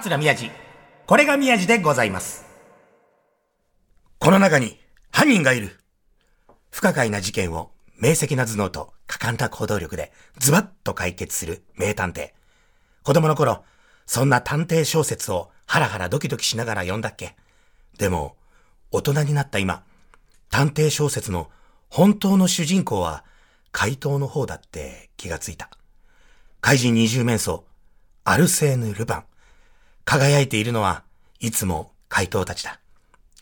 桂宮治。これが宮治でございます。この中に犯人がいる。不可解な事件を明晰な頭脳と果敢な行動力でズバッと解決する名探偵。子供の頃、そんな探偵小説をハラハラドキドキしながら読んだっけでも、大人になった今、探偵小説の本当の主人公は怪盗の方だって気がついた。怪人二重面相、アルセーヌ・ルパン。輝いているのはいつも怪盗たちだ。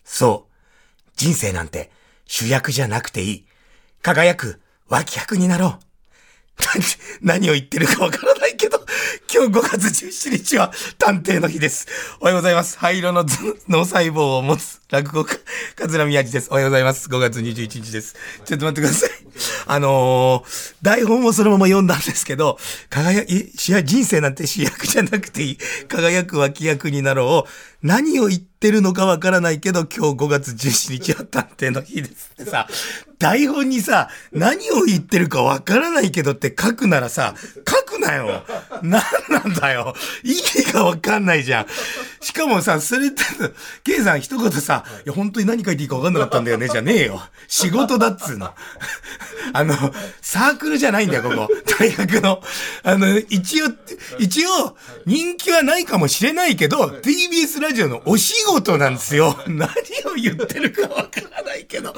そう。人生なんて主役じゃなくていい。輝く脇役になろう。何を言ってるかわからないけど、今日5月17日は探偵の日です。おはようございます。灰色の脳細胞を持つ落語家、桂宮治です。おはようございます。5月21日です。ちょっと待ってください。あのー、台本をそのまま読んだんですけど、輝い、人生なんて主役じゃなくていい。輝く脇役になろう。何を言ってるのかわからないけど、今日5月17日は探偵の日ですってさ、台本にさ、何を言ってるかわからないけどって書くならさ、書くなよ。何なんだよ。意味がわかんないじゃん。しかもさ、それって、ケイさん一言さ、いや、本当に何書いていいかわかんなかったんだよね、じゃねえよ。仕事だっつうの。あの、サークルじゃないんだよ、ここ。大学の。あの、一応、一応、人気はないかもしれないけど、TBS ラジオのお仕事なんですよ。何を言ってるかわからないけど。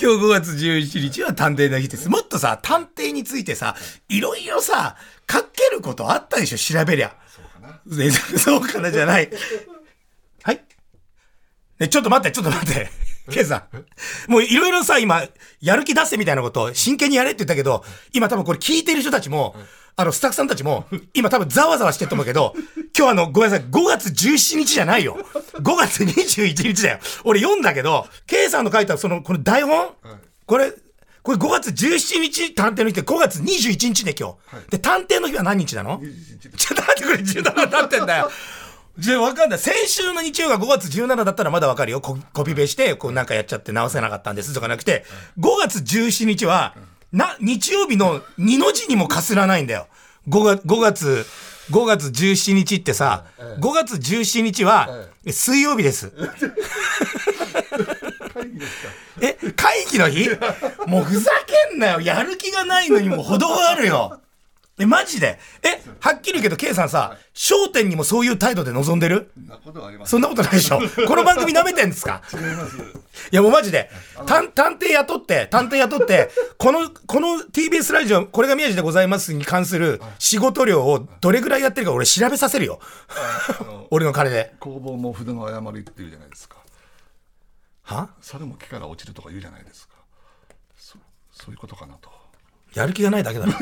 今日5月11日は探偵の日です。もっとさ、探偵についてさ、いろいろさ、書けることあったでしょ、調べりゃ。そうかな。そうかなじゃない。はい。ね、ちょっと待って、ちょっと待って。ケイさん。もういろいろさ、今、やる気出せみたいなことを真剣にやれって言ったけど、今多分これ聞いてる人たちも、あの、スタッフさんたちも、今多分ざわざわしてると思うけど、今日あの、ごめんなさい、5月17日じゃないよ。5月21日だよ。俺読んだけど、ケイさんの書いたその、この台本、これ、これ5月17日探偵の日って5月21日ね、今日。で、探偵の日は何日なの？ちょっと待ってくれ、17だってんだよ。じゃ、わかんない。先週の日曜が5月17だったらまだわかるよ。ココピペして、こうなんかやっちゃって直せなかったんですとかなくて、5月17日は、な、日曜日の2の字にもかすらないんだよ。5月、5月、5月17日ってさ、5月17日は、水曜日です。え、会議の日？もうふざけんなよ。やる気がないのにも程があるよ。え、マジで？え、はっきり言うけど、K さんさ、焦点にもそういう態度で臨んでる？そんなことはありませそんなことないでしょこの番組舐めてんですか？違います。いやもうマジで、探探偵雇って、探偵雇って、この、この TBS ラジオ、これが宮治でございますに関する仕事量をどれぐらいやってるか俺調べさせるよ。俺の金で。工房も筆の誤りって言うじゃないですか。は？猿も木から落ちるとか言うじゃないですか。そそういうことかなと。やる気がないだけだろ。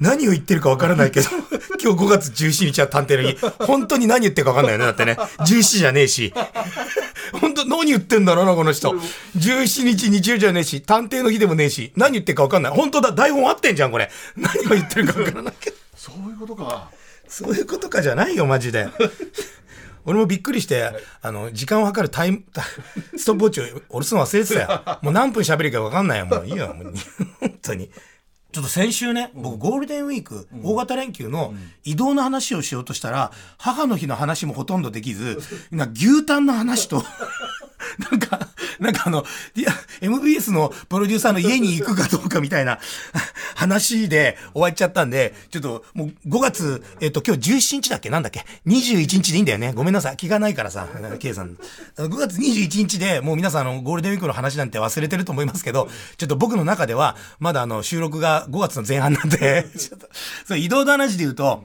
何を言ってるかわからないけど、今日5月17日は探偵の日。本当に何言ってるかわかんないよね。だってね。17じゃねえし。本当何言ってんだろうな、この人。17日日曜じゃねえし、探偵の日でもねえし、何言ってるかわかんない。本当だ、台本合ってんじゃん、これ。何を言ってるかわからないけど。そういうことか。そういうことかじゃないよ、マジで。俺もびっくりして、あの、時間を測るタイム、タ ストップウォッチを下ろすの忘れてたよ。もう何分喋るか分かんないよ、もういいよ、もう本当に。ちょっと先週ね、僕ゴールデンウィーク、大型連休の移動の話をしようとしたら、母の日の話もほとんどできず、な牛タンの話と、なんか、なんかあの、いや MBS のプロデューサーの家に行くかどうかみたいな 話で終わっちゃったんで、ちょっともう5月、えっと、今日17日だっけ？なんだっけ ?21 日でいいんだよね。ごめんなさい。気がないからさ、K さん。5月21日でもう皆さんあの、ゴールデンウィークの話なんて忘れてると思いますけど、ちょっと僕の中では、まだあの、収録が5月の前半なんで、ちょっと、そう、移動の話で言うと、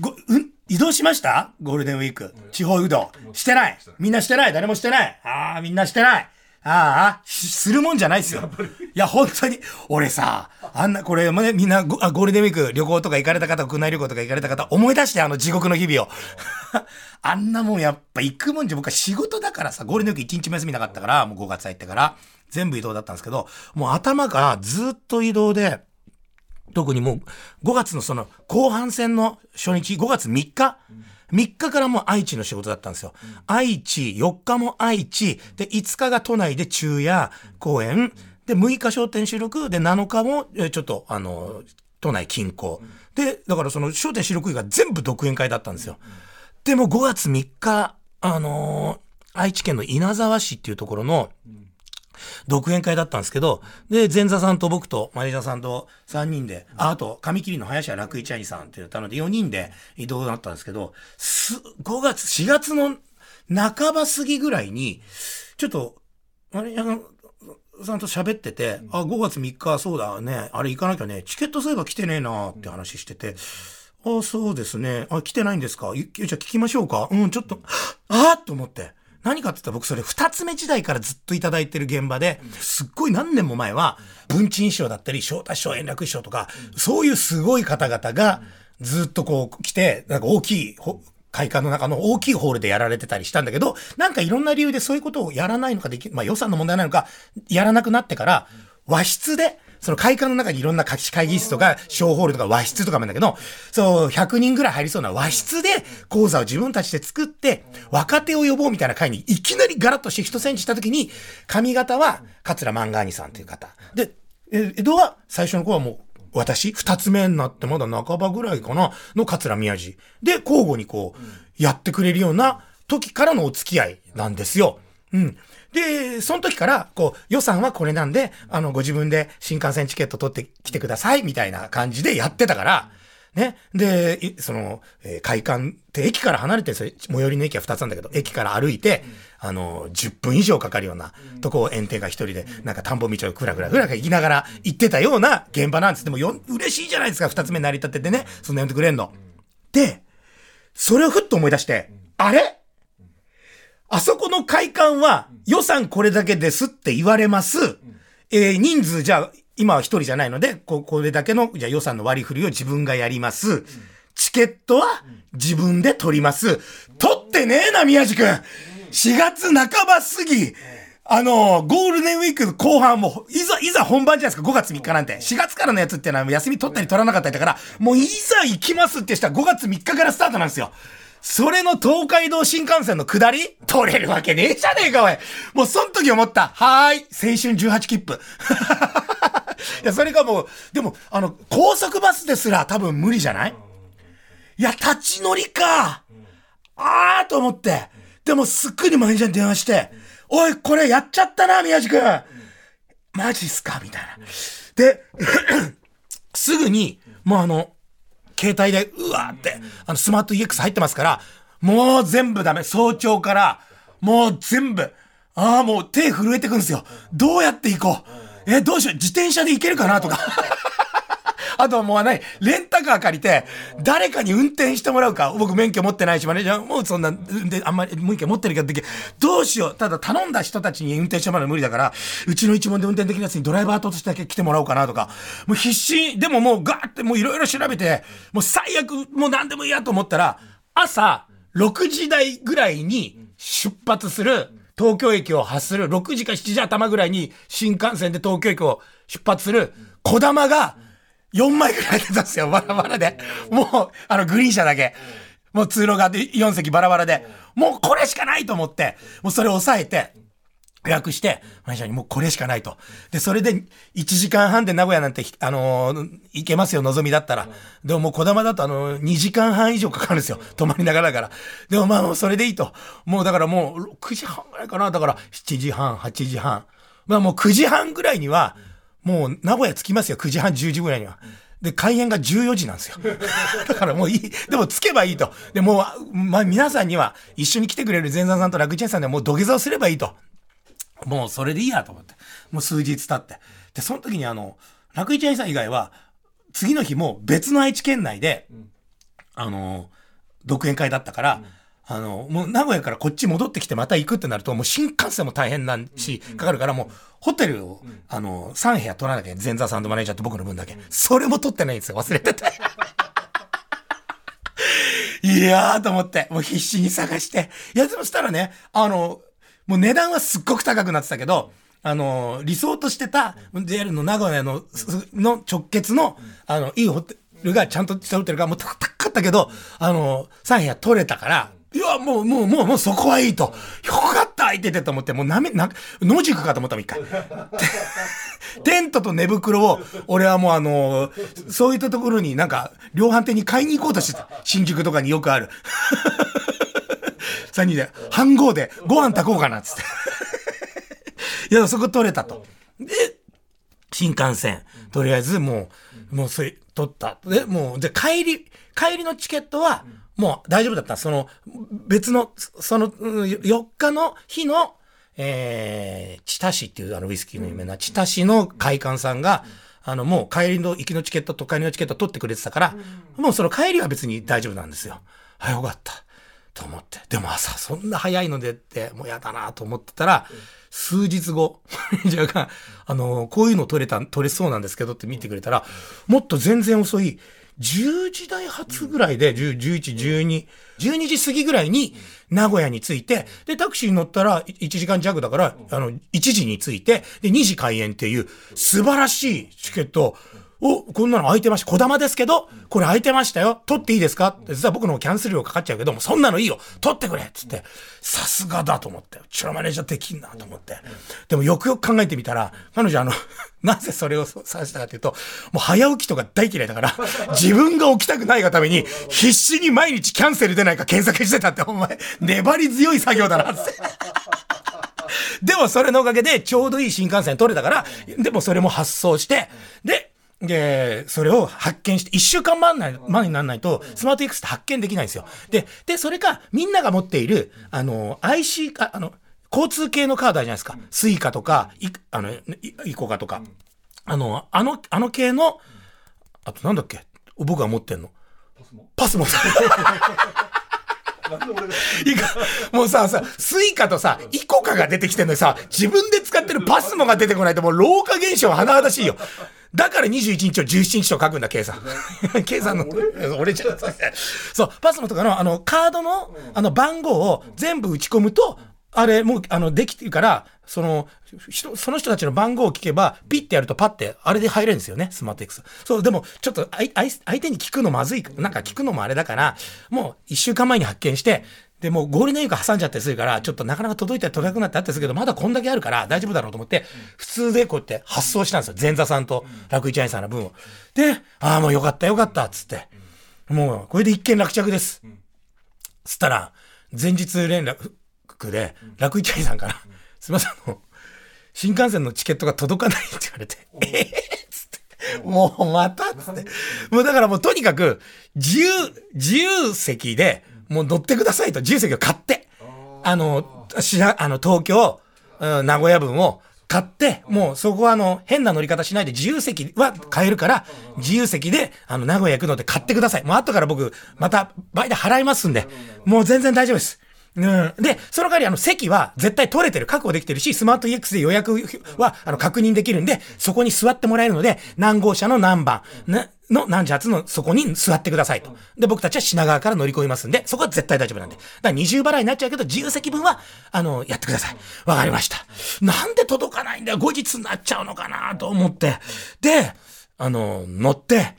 ご、うん？移動しました？ゴールデンウィーク。地方移動。してない。みんなしてない。誰もしてない。ああ、みんなしてない。ああ、しするもんじゃないですよ。いや、本当に。俺さ、あんな、これ、ね、みんなゴールデンウィーク旅行とか行かれた方、国内旅行とか行かれた方、思い出して、あの地獄の日々を。あんなもんやっぱ行くもんじゃ、僕は仕事だからさ、ゴールデンウィーク1日も休みなかったから、もう5月入ってから、全部移動だったんですけど、もう頭がずっと移動で、特にもう5月のその後半戦の初日、5月3日、3日からも愛知の仕事だったんですよ。愛知、4日も愛知、で、5日が都内で昼夜公演、で、6日商店収録、で、7日も、ちょっと、あの、都内近郊。で、だからその、商店四六位が全部独演会だったんですよ。でも5月3日、あのー愛知県の稲沢市っていうところの、独演会だったんですけど、で、前座さんと僕とマネージャーさんと3人で、ああと、髪切りの林家楽一兄さんって言ったので4人で移動だったんですけど、す、5月、4月の半ば過ぎぐらいに、ちょっと、マネージャーさんと喋ってて、あ、5月3日、そうだね、あれ行かなきゃね、チケットそういえば来てねえなって話してて、あ、そうですね。あ、来てないんですか？じゃあ聞きましょうかうん、ちょっと、あーと思って。何かって言ったら僕それ二つ目時代からずっといただいてる現場で、すっごい何年も前は、文鎮師匠だったり、翔太師匠、円楽師匠とか、そういうすごい方々がずっとこう来て、なんか大きいほ会館の中の大きいホールでやられてたりしたんだけど、なんかいろんな理由でそういうことをやらないのかでき、まあ予算の問題なのか、やらなくなってから、和室で、その会館の中にいろんな会議室とか、小ホールとか和室とかもあるんだけど、そう、100人ぐらい入りそうな和室で講座を自分たちで作って、若手を呼ぼうみたいな会にいきなりガラッとして一センチした時に、髪型は桂漫画兄さんという方。で、え江戸は最初の子はもう、私、二つ目になってまだ半ばぐらいかな、の桂宮治。で、交互にこう、やってくれるような時からのお付き合いなんですよ。うん。で、その時から、こう、予算はこれなんで、あの、ご自分で新幹線チケット取ってきてください、みたいな感じでやってたから、ね。で、いその、えー会館って駅から離れてるんですよ最寄りの駅は2つなんだけど、駅から歩いて、あの、10分以上かかるようなとこを園庭が一人で、なんか田んぼ道をくらくらくら行きながら行ってたような現場なんです。でもよ、嬉しいじゃないですか、2つ目成り立っててね。そんな呼んでくれんの。で、それをふっと思い出して、あれあそこの会館は予算これだけですって言われます。えー人数じゃあ、今は一人じゃないので、ここれだけの、じゃあ予算の割り振りを自分がやります。チケットは自分で取ります。取ってねえな、宮治くん !4 月半ば過ぎ、あの、ゴールデンウィーク後半もう、いざ、いざ本番じゃないですか、5月3日なんて。4月からのやつってのは休み取ったり取らなかったりだから、もういざ行きますって人は5月3日からスタートなんですよ。それの東海道新幹線の下り？取れるわけねえじゃねえか、おい。もうその時思った。はーい。青春18切符。いや、それがもう、でも、あの、高速バスですら多分無理じゃない？いや、立ち乗りか。あーと思って。でも、すっくりマネージャーに電話して、おい、これやっちゃったな、宮治くん。マジっすか？みたいな。で、すぐに、もうあの、携帯で、うわって、あの、スマート EX 入ってますから、もう全部ダメ。早朝から、もう全部。ああ、もう手震えてくるんですよ。どうやって行こう？え、どうしよう。自転車で行けるかなとか。あとはもうない、レンタカー借りて、誰かに運転してもらうか。僕免許持ってないし、マネージャーもうそんな、で、あんまり免許持ってるけど、どうしよう。ただ頼んだ人たちに運転してもらうの無理だから、うちの一問で運転できるやつにドライバーとしてだけ来てもらおうかなとか。もう必死、でももうガーってもういろいろ調べて、もう最悪、もう何でもいいやと思ったら、朝、6時台ぐらいに出発する、東京駅を発する、6時か7時頭ぐらいに新幹線で東京駅を出発する、小玉が、4枚ぐらい出たんですよ、バラバラで。もう、あの、グリーン車だけ。もう通路が4席バラバラで。もうこれしかないと思って、もうそれを抑えて、予約して、マネージャーにもうこれしかないと。で、それで1時間半で名古屋なんて、あのー行けますよ、望みだったら。でももう小玉だとあのー、2時間半以上かかるんですよ。泊まりながらだから。でもまあもうそれでいいと。もうだからもう9時半ぐらいかな。だから7時半、8時半。まあもう9時半ぐらいには、もう名古屋着きますよ。9時半、10時ぐらいには。で、開演が14時なんですよ。だからもういい。でも着けばいいと。で、もう、まあ皆さんには一緒に来てくれる前山さんと楽ちんさんでもう土下座をすればいいと。もうそれでいいやと思って。もう数日経って。で、その時にあの、楽一愛さん以外は、次の日も別の愛知県内で、あの、独演会だったから、あの、もう名古屋からこっち戻ってきてまた行くってなると、もう新幹線も大変なんし、かかるからもう、ホテルを、あの、3部屋取らなきゃ、前座さんとマネージャーと僕の分だけ。それも取ってないんですよ。忘れてて。いやーと思って、もう必死に探して。いや、でもしたらね、あの、もう値段はすっごく高くなってたけど、あの、理想としてた JR の名古屋の、の直結の、あの、いいホテルがちゃんとしたホテルがもう高かったけど、あの、3部屋取れたから、いや、もう、もう、もう、もうそこはいいと。よかった、空いててと思って、もうなめ、な、野宿かと思ったもん、一回。テントと寝袋を、俺はもうあの、そういったところになんか、量販店に買いに行こうとしてた。新宿とかによくある。3人で、飯号でご飯炊こうかなっ、つって。いや、そこ取れたと。で、新幹線、とりあえずもう、もうそれ、取った。で、もう、で、帰り、帰りのチケットは、もう大丈夫だった。その、別の、その、4日の日の、えー、チタ市っていうあのウイスキーの有名な、チタ市の会館さんが、あの、もう帰りの行きのチケットと帰りのチケット取ってくれてたから、もうその帰りは別に大丈夫なんですよ。あ、よかった。と思って。でも朝そんな早いのでって、もうやだなと思ってたら、数日後、じゃあ、あの、こういうの取れた、取れそうなんですけどって見てくれたら、もっと全然遅い、10時台発ぐらいで、10、11、12、12時過ぎぐらいに名古屋に着いて、で、タクシーに乗ったら1時間弱だから、あの、1時に着いて、で、2時開演っていう素晴らしいチケットお、こんなの空いてました。小玉ですけど、これ空いてましたよ。取っていいですか？って実は僕のキャンセル料かかっちゃうけども、そんなのいいよ。取ってくれっつって、さすがだと思って。うちのマネージャーできんなと思って。でもよくよく考えてみたら、彼女あの、なぜそれをさしたかというと、もう早起きとか大嫌いだから、自分が起きたくないがために、必死に毎日キャンセル出ないか検索してたって、お前、粘り強い作業だなって。でもそれのおかげでちょうどいい新幹線取れたから、でもそれも発送して、で、で、それを発見して、一週間前にならないと、スマート EX って発見できないんですよ。で、で、それか、みんなが持っている、あの、IC か、あの、交通系のカードあるじゃないですか。スイカとか、い、あの、イコカとか。あの、あの、あの系の、あとなんだっけ？僕が持ってんの。パスモ。パスモ。もうさ、さ、スイカとさ、イコカが出てきてんのにさ、自分で使ってるパスモが出てこないともう老化現象甚だしいよ。だから21日を17日と書くんだ、計算。計算の、俺？じゃ、そう、パスモとかの、あの、カードの、あの、番号を全部打ち込むと、あれ、もう、あの、できてるから、その、その人たちの番号を聞けば、ピッてやるとパッて、あれで入れるんですよね、スマート X。そう、でも、ちょっと、相手に聞くのまずい、なんか聞くのもあれだから、もう一週間前に発見して、で、もうゴールデンウィーク挟んじゃったりするから、ちょっとなかなか届いたり届かなくなってあったりするけど、まだこんだけあるから大丈夫だろうと思って、普通でこうやって発送したんですよ。前座さんと楽一愛さんの分を。で、ああ、もうよかったよかった、つって。もう、これで一件落着です。つったら、前日連絡で、楽一愛さんから、すいません、あの、新幹線のチケットが届かないって言われて、ええつって、もうまたつって。もうだからもうとにかく、自由、自由席で、もう乗ってくださいと、自由席を買って、あの、しな、あの、東京、うん、名古屋分を買って、もうそこはあの、変な乗り方しないで自由席は買えるから、自由席で、あの、名古屋行くので買ってください。もう後から僕、また、倍で払いますんで、もう全然大丈夫です。うん。で、その代わりあの席は絶対取れてる、確保できてるし、スマート EX で予約はあの確認できるんで、そこに座ってもらえるので、何号車の何番、ね、の何時発のそこに座ってくださいと。で、僕たちは品川から乗り込みますんで、そこは絶対大丈夫なんで。だから二重払いになっちゃうけど、自由席分は、あの、やってください。わかりました。なんで届かないんだよ、後日になっちゃうのかなと思って。で、あの、乗って、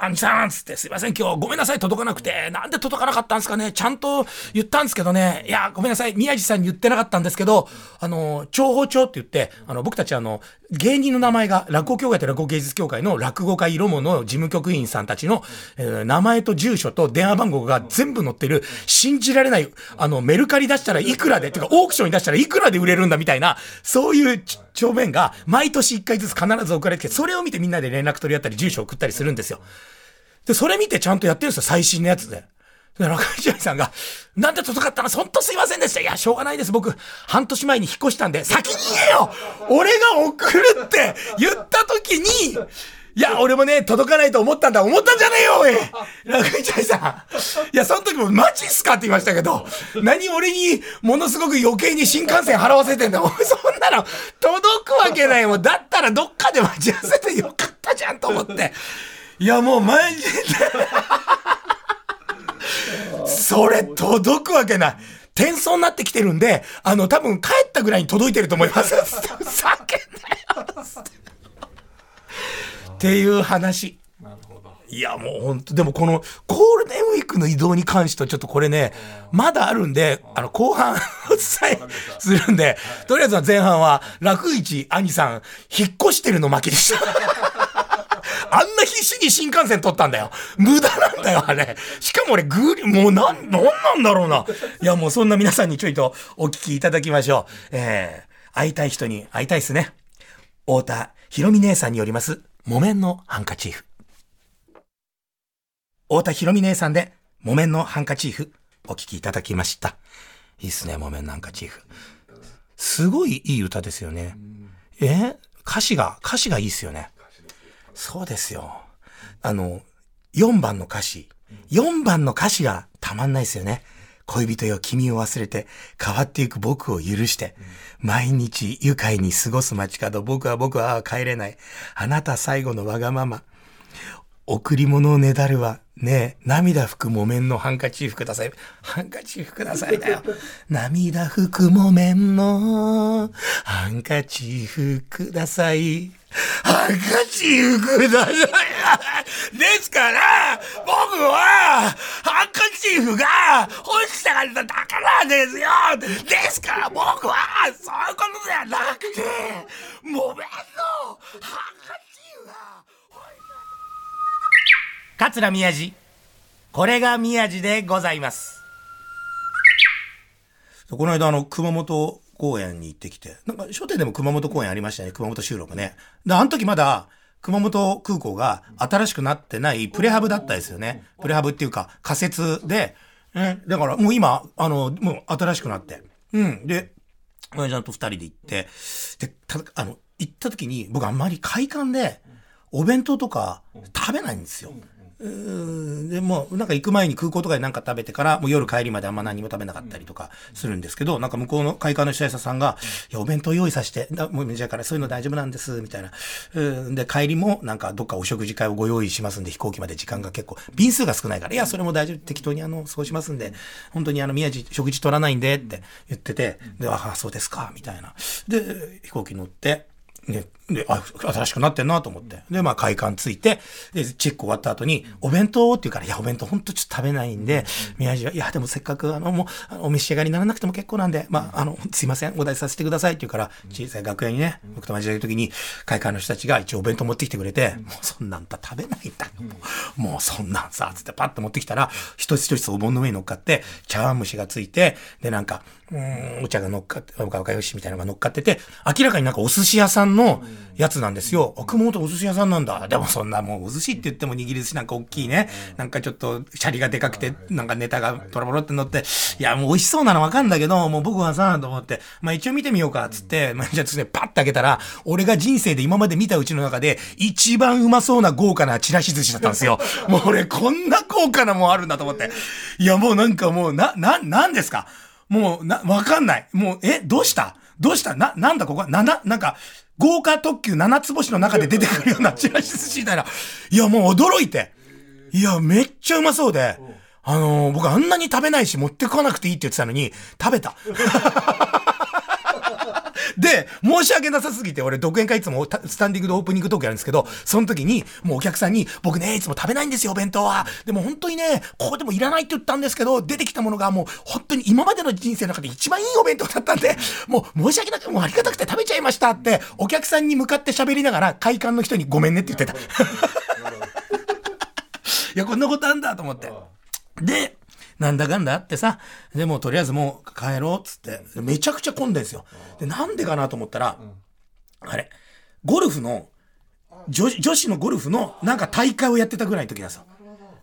アンジさんつって、すいません、今日ごめんなさい、届かなくて、なんで届かなかったんですかねちゃんと言ったんですけどね、いや、ごめんなさい、宮地さんに言ってなかったんですけど、あの、長報帳って言って、あの、僕たちあの、芸人の名前が、落語協会と落語芸術協会の落語家色物事務局員さんたちの、えー、名前と住所と電話番号が全部載ってる、信じられない、あの、メルカリ出したらいくらで、っていうか、オークションに出したらいくらで売れるんだみたいな、そういう帳面が、毎年1回ずつ必ず送られてきて、それを見てみんなで連絡取り合ったり、住所送ったりするんですですよ。で、それ見てちゃんとやってるんですよ、最新のやつで。で、中井さんが、なんで届かったのほんとすいませんでした。いや、しょうがないです。僕、半年前に引っ越したんで、先に言えよ俺が送るって言った時に、いや、俺もね、届かないと思ったんだ。思ったんじゃねえよ、おい中井ちゃんさん。いや、その時もマジっすかって言いましたけど、何俺にものすごく余計に新幹線払わせてんだ。お、そんなの届くわけないもん。だったらどっかで待ち合わせてよかったじゃんと思って。いや、もうマジでそれ届くわけない。転送になってきてるんで、あの、多分帰ったぐらいに届いてると思います。叫んだよ。っていう話。いや、もう本当でもこのゴールデンウィークの移動に関してはちょっとこれね、まだあるんで、あの、後半お伝えするんで、とりあえずは前半は、楽市兄さん、引っ越してるの負けでした。あんな必死に新幹線取ったんだよ。無駄なんだよ、あれ。しかも俺、グリ、もうなん、なんなんだろうな。いや、もうそんな皆さんにちょいとお聞きいただきましょう。えー、会いたい人に会いたいっすね。太田ひろみ姉さんによります、木綿のハンカチーフ。太田ひろみ姉さんで、木綿のハンカチーフ、お聞きいただきました。いいっすね、木綿のハンカチーフ。すごいいい歌ですよね。え歌詞が、歌詞がいいっすよね。そうですよ。あの、4番の歌詞。4番の歌詞がたまんないですよね。恋人よ君を忘れて変わっていく僕を許して、毎日愉快に過ごす街角僕は僕は帰れない。あなた最後のわがまま。贈り物をねだるわ。ねえ、涙拭く木綿のハンカチーフください。ハンカチーフくださいだよ。涙拭く木綿のハンカチーフください。ハンカチーフください。ですから、僕は、ハンカチーフが欲しかっただけなんですよ。ですから僕は、そういうことではなくて、木綿のハンカチーフが桂宮治。これが宮治でございます。この間あの、熊本公園に行ってきて、なんか書店でも熊本公園ありましたね、熊本収録ね。で、あの時まだ、熊本空港が新しくなってないプレハブだったですよね。プレハブっていうか仮設で、ね、だからもう今、あの、もう新しくなって。うん。で、親父さんと二人で行って、で、た、あの、行った時に僕あんまり会館でお弁当とか食べないんですよ。でもなんか行く前に空港とかで何か食べてからもう夜帰りまであんま何も食べなかったりとかするんですけど、なんか向こうの会館の主催者さんが、いや、お弁当用意させて、だもうじゃあからそういうの大丈夫なんです、みたいな。で、帰りもなんかどっかお食事会をご用意しますんで、飛行機まで時間が結構、便数が少ないから、いや、それも大丈夫、適当にあの、そうしますんで、本当にあの、宮地食事取らないんでって言ってて、で、ああ、そうですか、みたいな。で、飛行機乗って、ね、で、あ、新しくなってんなと思って。で、まあ、会館ついて、で、チェック終わった後に、お弁当って言うから、いや、お弁当ほんとちょっと食べないんで、宮治は、いや、でもせっかく、あの、もう、お召し上がりにならなくても結構なんで、まあ、あの、すいません、お題させてくださいって言うから、小さい楽屋にね、僕と交わる時に、会館の人たちが一応お弁当持ってきてくれて、もうそんなんた食べないんだよ。もうそんなんさ、つってパッと持ってきたら、一つ一つお盆の上に乗っかって、茶碗蒸しがついて、で、なんか、うーん、お茶が乗っかって、おかよしみたいなのが乗っかってて、明らかになんかお寿司屋さんのやつなんですよ。あ、熊本お寿司屋さんなんだ。でもそんなもうお寿司って言っても握り寿司なんか大きいね。なんかちょっとシャリがでかくて、なんかネタがトロボロって乗って、いやもう美味しそうなのわかんだけど、もう僕はさ、と思って、まあ一応見てみようか、つって、まあじゃあですね、パッと開けたら、俺が人生で今まで見たうちの中で、一番うまそうな豪華なちらし寿司だったんですよ。もう俺こんな豪華なもんあるんだと思って。いやもうなんかもう、な、な、なんですか？もう、な、わかんない。もう、え、どうした？どうした？な、なんだここは、な、な、なんか、豪華特急七つ星の中で出てくるようなチラシ寿司みたいな。いや、もう驚いて。いや、めっちゃうまそうで。あのー僕あんなに食べないし持ってこなくていいって言ってたのに、食べた。で、申し訳なさすぎて、俺、独演会いつもたスタンディングでオープニングトークやるんですけど、その時に、もうお客さんに、僕ね、いつも食べないんですよ、お弁当は。でも本当にね、ここでもいらないって言ったんですけど、出てきたものがもう、本当に今までの人生の中で一番いいお弁当だったんで、もう申し訳なく、もうありがたくて食べちゃいましたって、お客さんに向かって喋りながら、会館の人にごめんねって言ってた。いや、こんなことあんだと思って。で、なんだかんだあってさ、でもとりあえずもう帰ろうっつって、めちゃくちゃ混んでんですよ。で、なんでかなと思ったら、あれ、ゴルフの、女女子のゴルフのなんか大会をやってたぐらいの時ださ。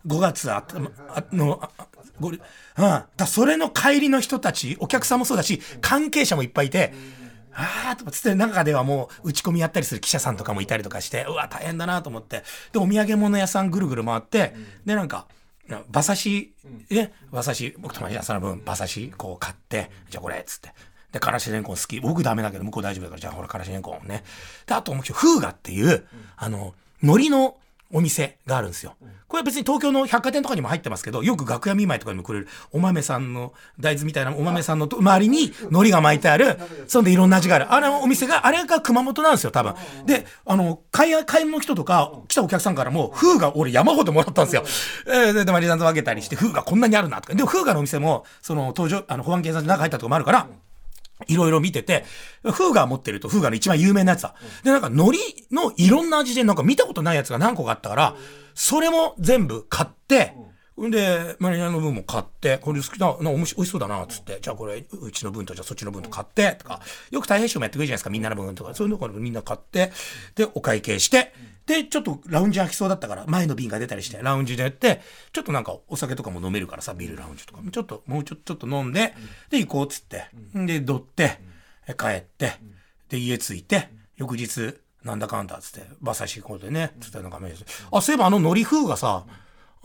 5月あっの、ああゴルうん。だそれの帰りの人たち、お客さんもそうだし、関係者もいっぱいいて、あーとかつって中ではもう打ち込みやったりする記者さんとかもいたりとかして、うわ、大変だなと思って。で、お土産物屋さんぐるぐる回って、で、なんか、馬刺し、ね、馬刺し、僕と同じ朝の分、馬刺し、こう買って、じゃあこれ、つって。で、からしれんこん好き。僕ダメだけど、向こう大丈夫だから、じゃあほら、からしれんこんね。で、あともう一つ、フーガっていう、あの、海苔のお店があるんですよ。これは別に東京の百貨店とかにも入ってますけど、よく楽屋見舞いとかにもくれる、お豆さんの、大豆みたいなお豆さんの周りに海苔が巻いてある、そんでいろんな味がある。あれのお店が、あれが熊本なんですよ、多分。で、あの、買い、買いの人とか、来たお客さんからも、風が俺山ほどもらったんですよ。えー、で、マリさんと分けたりして、風がこんなにあるなとか。でも風がのお店も、その、登場、あの、保安警察の中入ったとこもあるから、いろいろ見てて、フーガー持ってると、フーガーの一番有名なやつだ。で、なんか海苔のいろんな味でなんか見たことないやつが何個かあったから、それも全部買って、んで、マリアの分も買って、これ好きな、なおもし美味しそうだな、つって、じゃあこれ、うちの分と、じゃあそっちの分と買って、とか、よく太平賞もやってくれるじゃないですか、みんなの分とか、そういうのからみんな買って、で、お会計して、で、ちょっとラウンジ空きそうだったから、前の瓶が出たりして、ラウンジでやって、ちょっとなんかお酒とかも飲めるからさ、ビールラウンジとか、ちょっと、もうちょちょっと飲んで、で、行こうつって、で、どって、帰って、で、家着いて、翌日、なんだかんだつって、馬刺し行こうでね、つってなんかメールしてあ、そういえばあの海苔風がさ、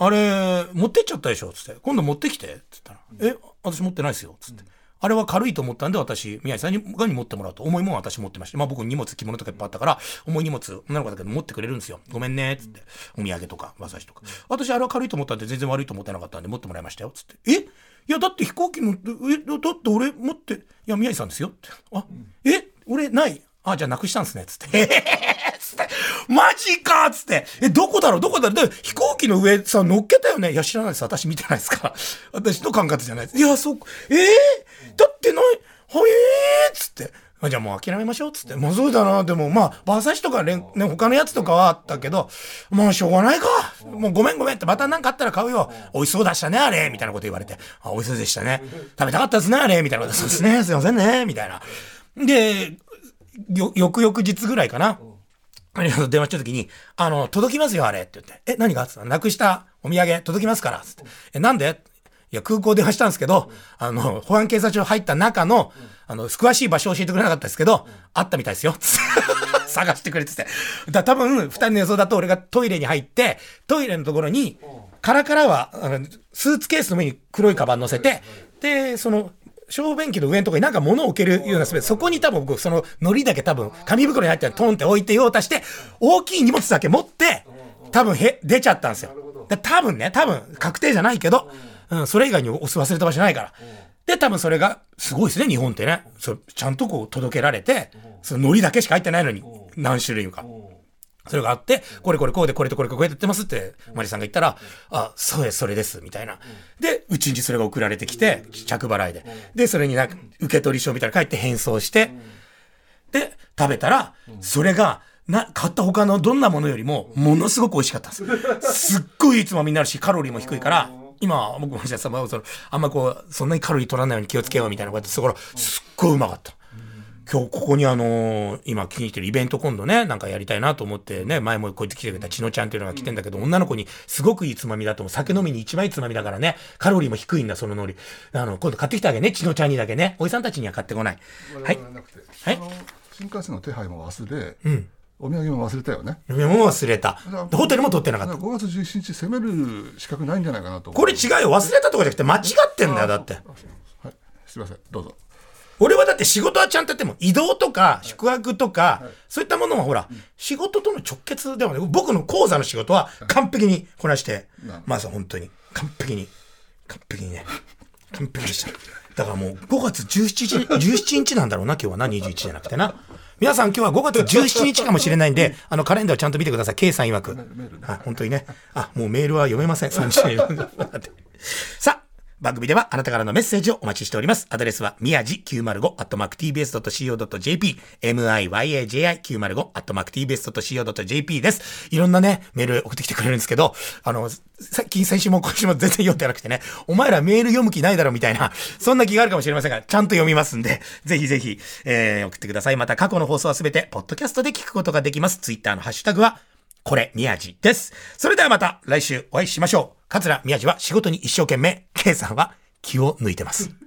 あれ、持ってっちゃったでしょ？つって、今度持ってきて、つったら、え、私持ってないですよ、つって。あれは軽いと思ったんで、私、宮治さんにがに持ってもらうと。重いもんは私持ってました。まあ僕荷物、着物とかいっぱいあったから、重い荷物、女の子だけど持ってくれるんですよ。ごめんね、つって。お土産とか、馬刺しとか。私、あれは軽いと思ったんで、全然悪いと思ってなかったんで、持ってもらいましたよ、つって。え？いや、だって飛行機乗って、え、だだって俺持って、いや、宮治さんですよ。って。あ、え？俺ない？あ、じゃあなくしたんですね、つって。つって。マジかっつって。え、どこだろう？どこだろう？で飛行機の上さ、乗っけたよね？いや、知らないです。私見てないですから。私の管轄じゃないです。いや、そう、えー、だってない、はえー？っつって。じゃあもう諦めましょうっつって。もうそうだな。でもまあ、馬刺しとかね、ね他のやつとかはあったけど、もうしょうがないか。もうごめんごめんって、また何かあったら買うよ。美味しそうでしたね、あれ。みたいなこと言われて。あ、美味しそうでしたね。食べたかったですね、あれ。みたいなこと。そうですね。すいませんね。みたいな。で、よ、翌々日ぐらいかな。ありがとう、電話した時に、あの、届きますよ、あれ。って言って。え、何が？つったなくしたお土産届きますから。つって。え、なんで？いや、空港電話したんですけど、あの、保安警察署入った中の、あの、詳しい場所教えてくれなかったですけど、あったみたいですよ。探してくれてて。だ多分、二人の予想だと俺がトイレに入って、トイレのところに、カラカラは、あの、スーツケースの上に黒いカバン乗せて、で、その、小便器の上のところになんか物を置けるようなスペース、そこに多分僕、その海苔だけ多分、紙袋に入ってるトンって置いて用足して、大きい荷物だけ持って、多分へ、出ちゃったんですよ。で多分ね、多分、確定じゃないけど、うん、それ以外に押す忘れた場所ないから。で、多分それが、すごいですね、日本ってね。そうちゃんとこう届けられて、その海苔だけしか入ってないのに、何種類か。それがあって、これこれこうでこれとこれこれやってますって、マリさんが言ったら、あ、そうです、それです、みたいな。で、うちにそれが送られてきて、着払いで。で、それになんか、受取書みたいなの書いて返送して、で、食べたら、それが、な、買った他のどんなものよりも、ものすごく美味しかったんです。すっごいいつもみになあるし、カロリーも低いから、今、僕もじゃあ、そのあんまこう、そんなにカロリー取らないように気をつけようみたいなことやって、そこら、すっごいうまかった。今日ここにあのー今気に入ってるイベント今度ね、なんかやりたいなと思ってね、前もこうやって来てくれたちのちゃんっていうのが来てんだけど、女の子にすごくいいつまみだと思う。酒飲みに一番いいつまみだからね、カロリーも低いんだ、その海苔。あの、今度買ってきてあげね、ちのちゃんにだけね。おじさんたちには買ってこない。はい。はい新幹線の手配も忘れ、お土産も忘れたよね。メモ忘れた。ホテルも取ってなかった。5月17日攻める資格ないんじゃないかなと。これ違うよ。忘れたとかじゃなくて間違ってんだよ、だって。はい、すみません、どうぞ。俺はだって仕事はちゃんとやっても、移動とか宿泊とか、そういったものはほら、仕事との直結ではね、僕の講座の仕事は完璧にこなして、まずは本当に、完璧に、完璧にね、完璧でした。だからもう5月17日、17日なんだろうな、今日はな、21じゃなくてな。皆さん今日は5月17日かもしれないんで、あのカレンダーをちゃんと見てください。K さん曰く。はい、本当にね。あ、もうメールは読めません。30 さあ、番組ではあなたからのメッセージをお待ちしております。アドレスは、みやじ 905-tbs.co.jp、myaji905-tbs.co.jp です。いろんなね、メール送ってきてくれるんですけど、あの、最近、先週も今週も全然読んでなくてね、お前らメール読む気ないだろみたいな、そんな気があるかもしれませんが、ちゃんと読みますんで、ぜひぜひ、えー、送ってください。また、過去の放送はすべて、ポッドキャストで聞くことができます。ツイッターのハッシュタグは、これ、宮地です。それではまた来週お会いしましょう。桂宮地は仕事に一生懸命、K さんは気を抜いてます。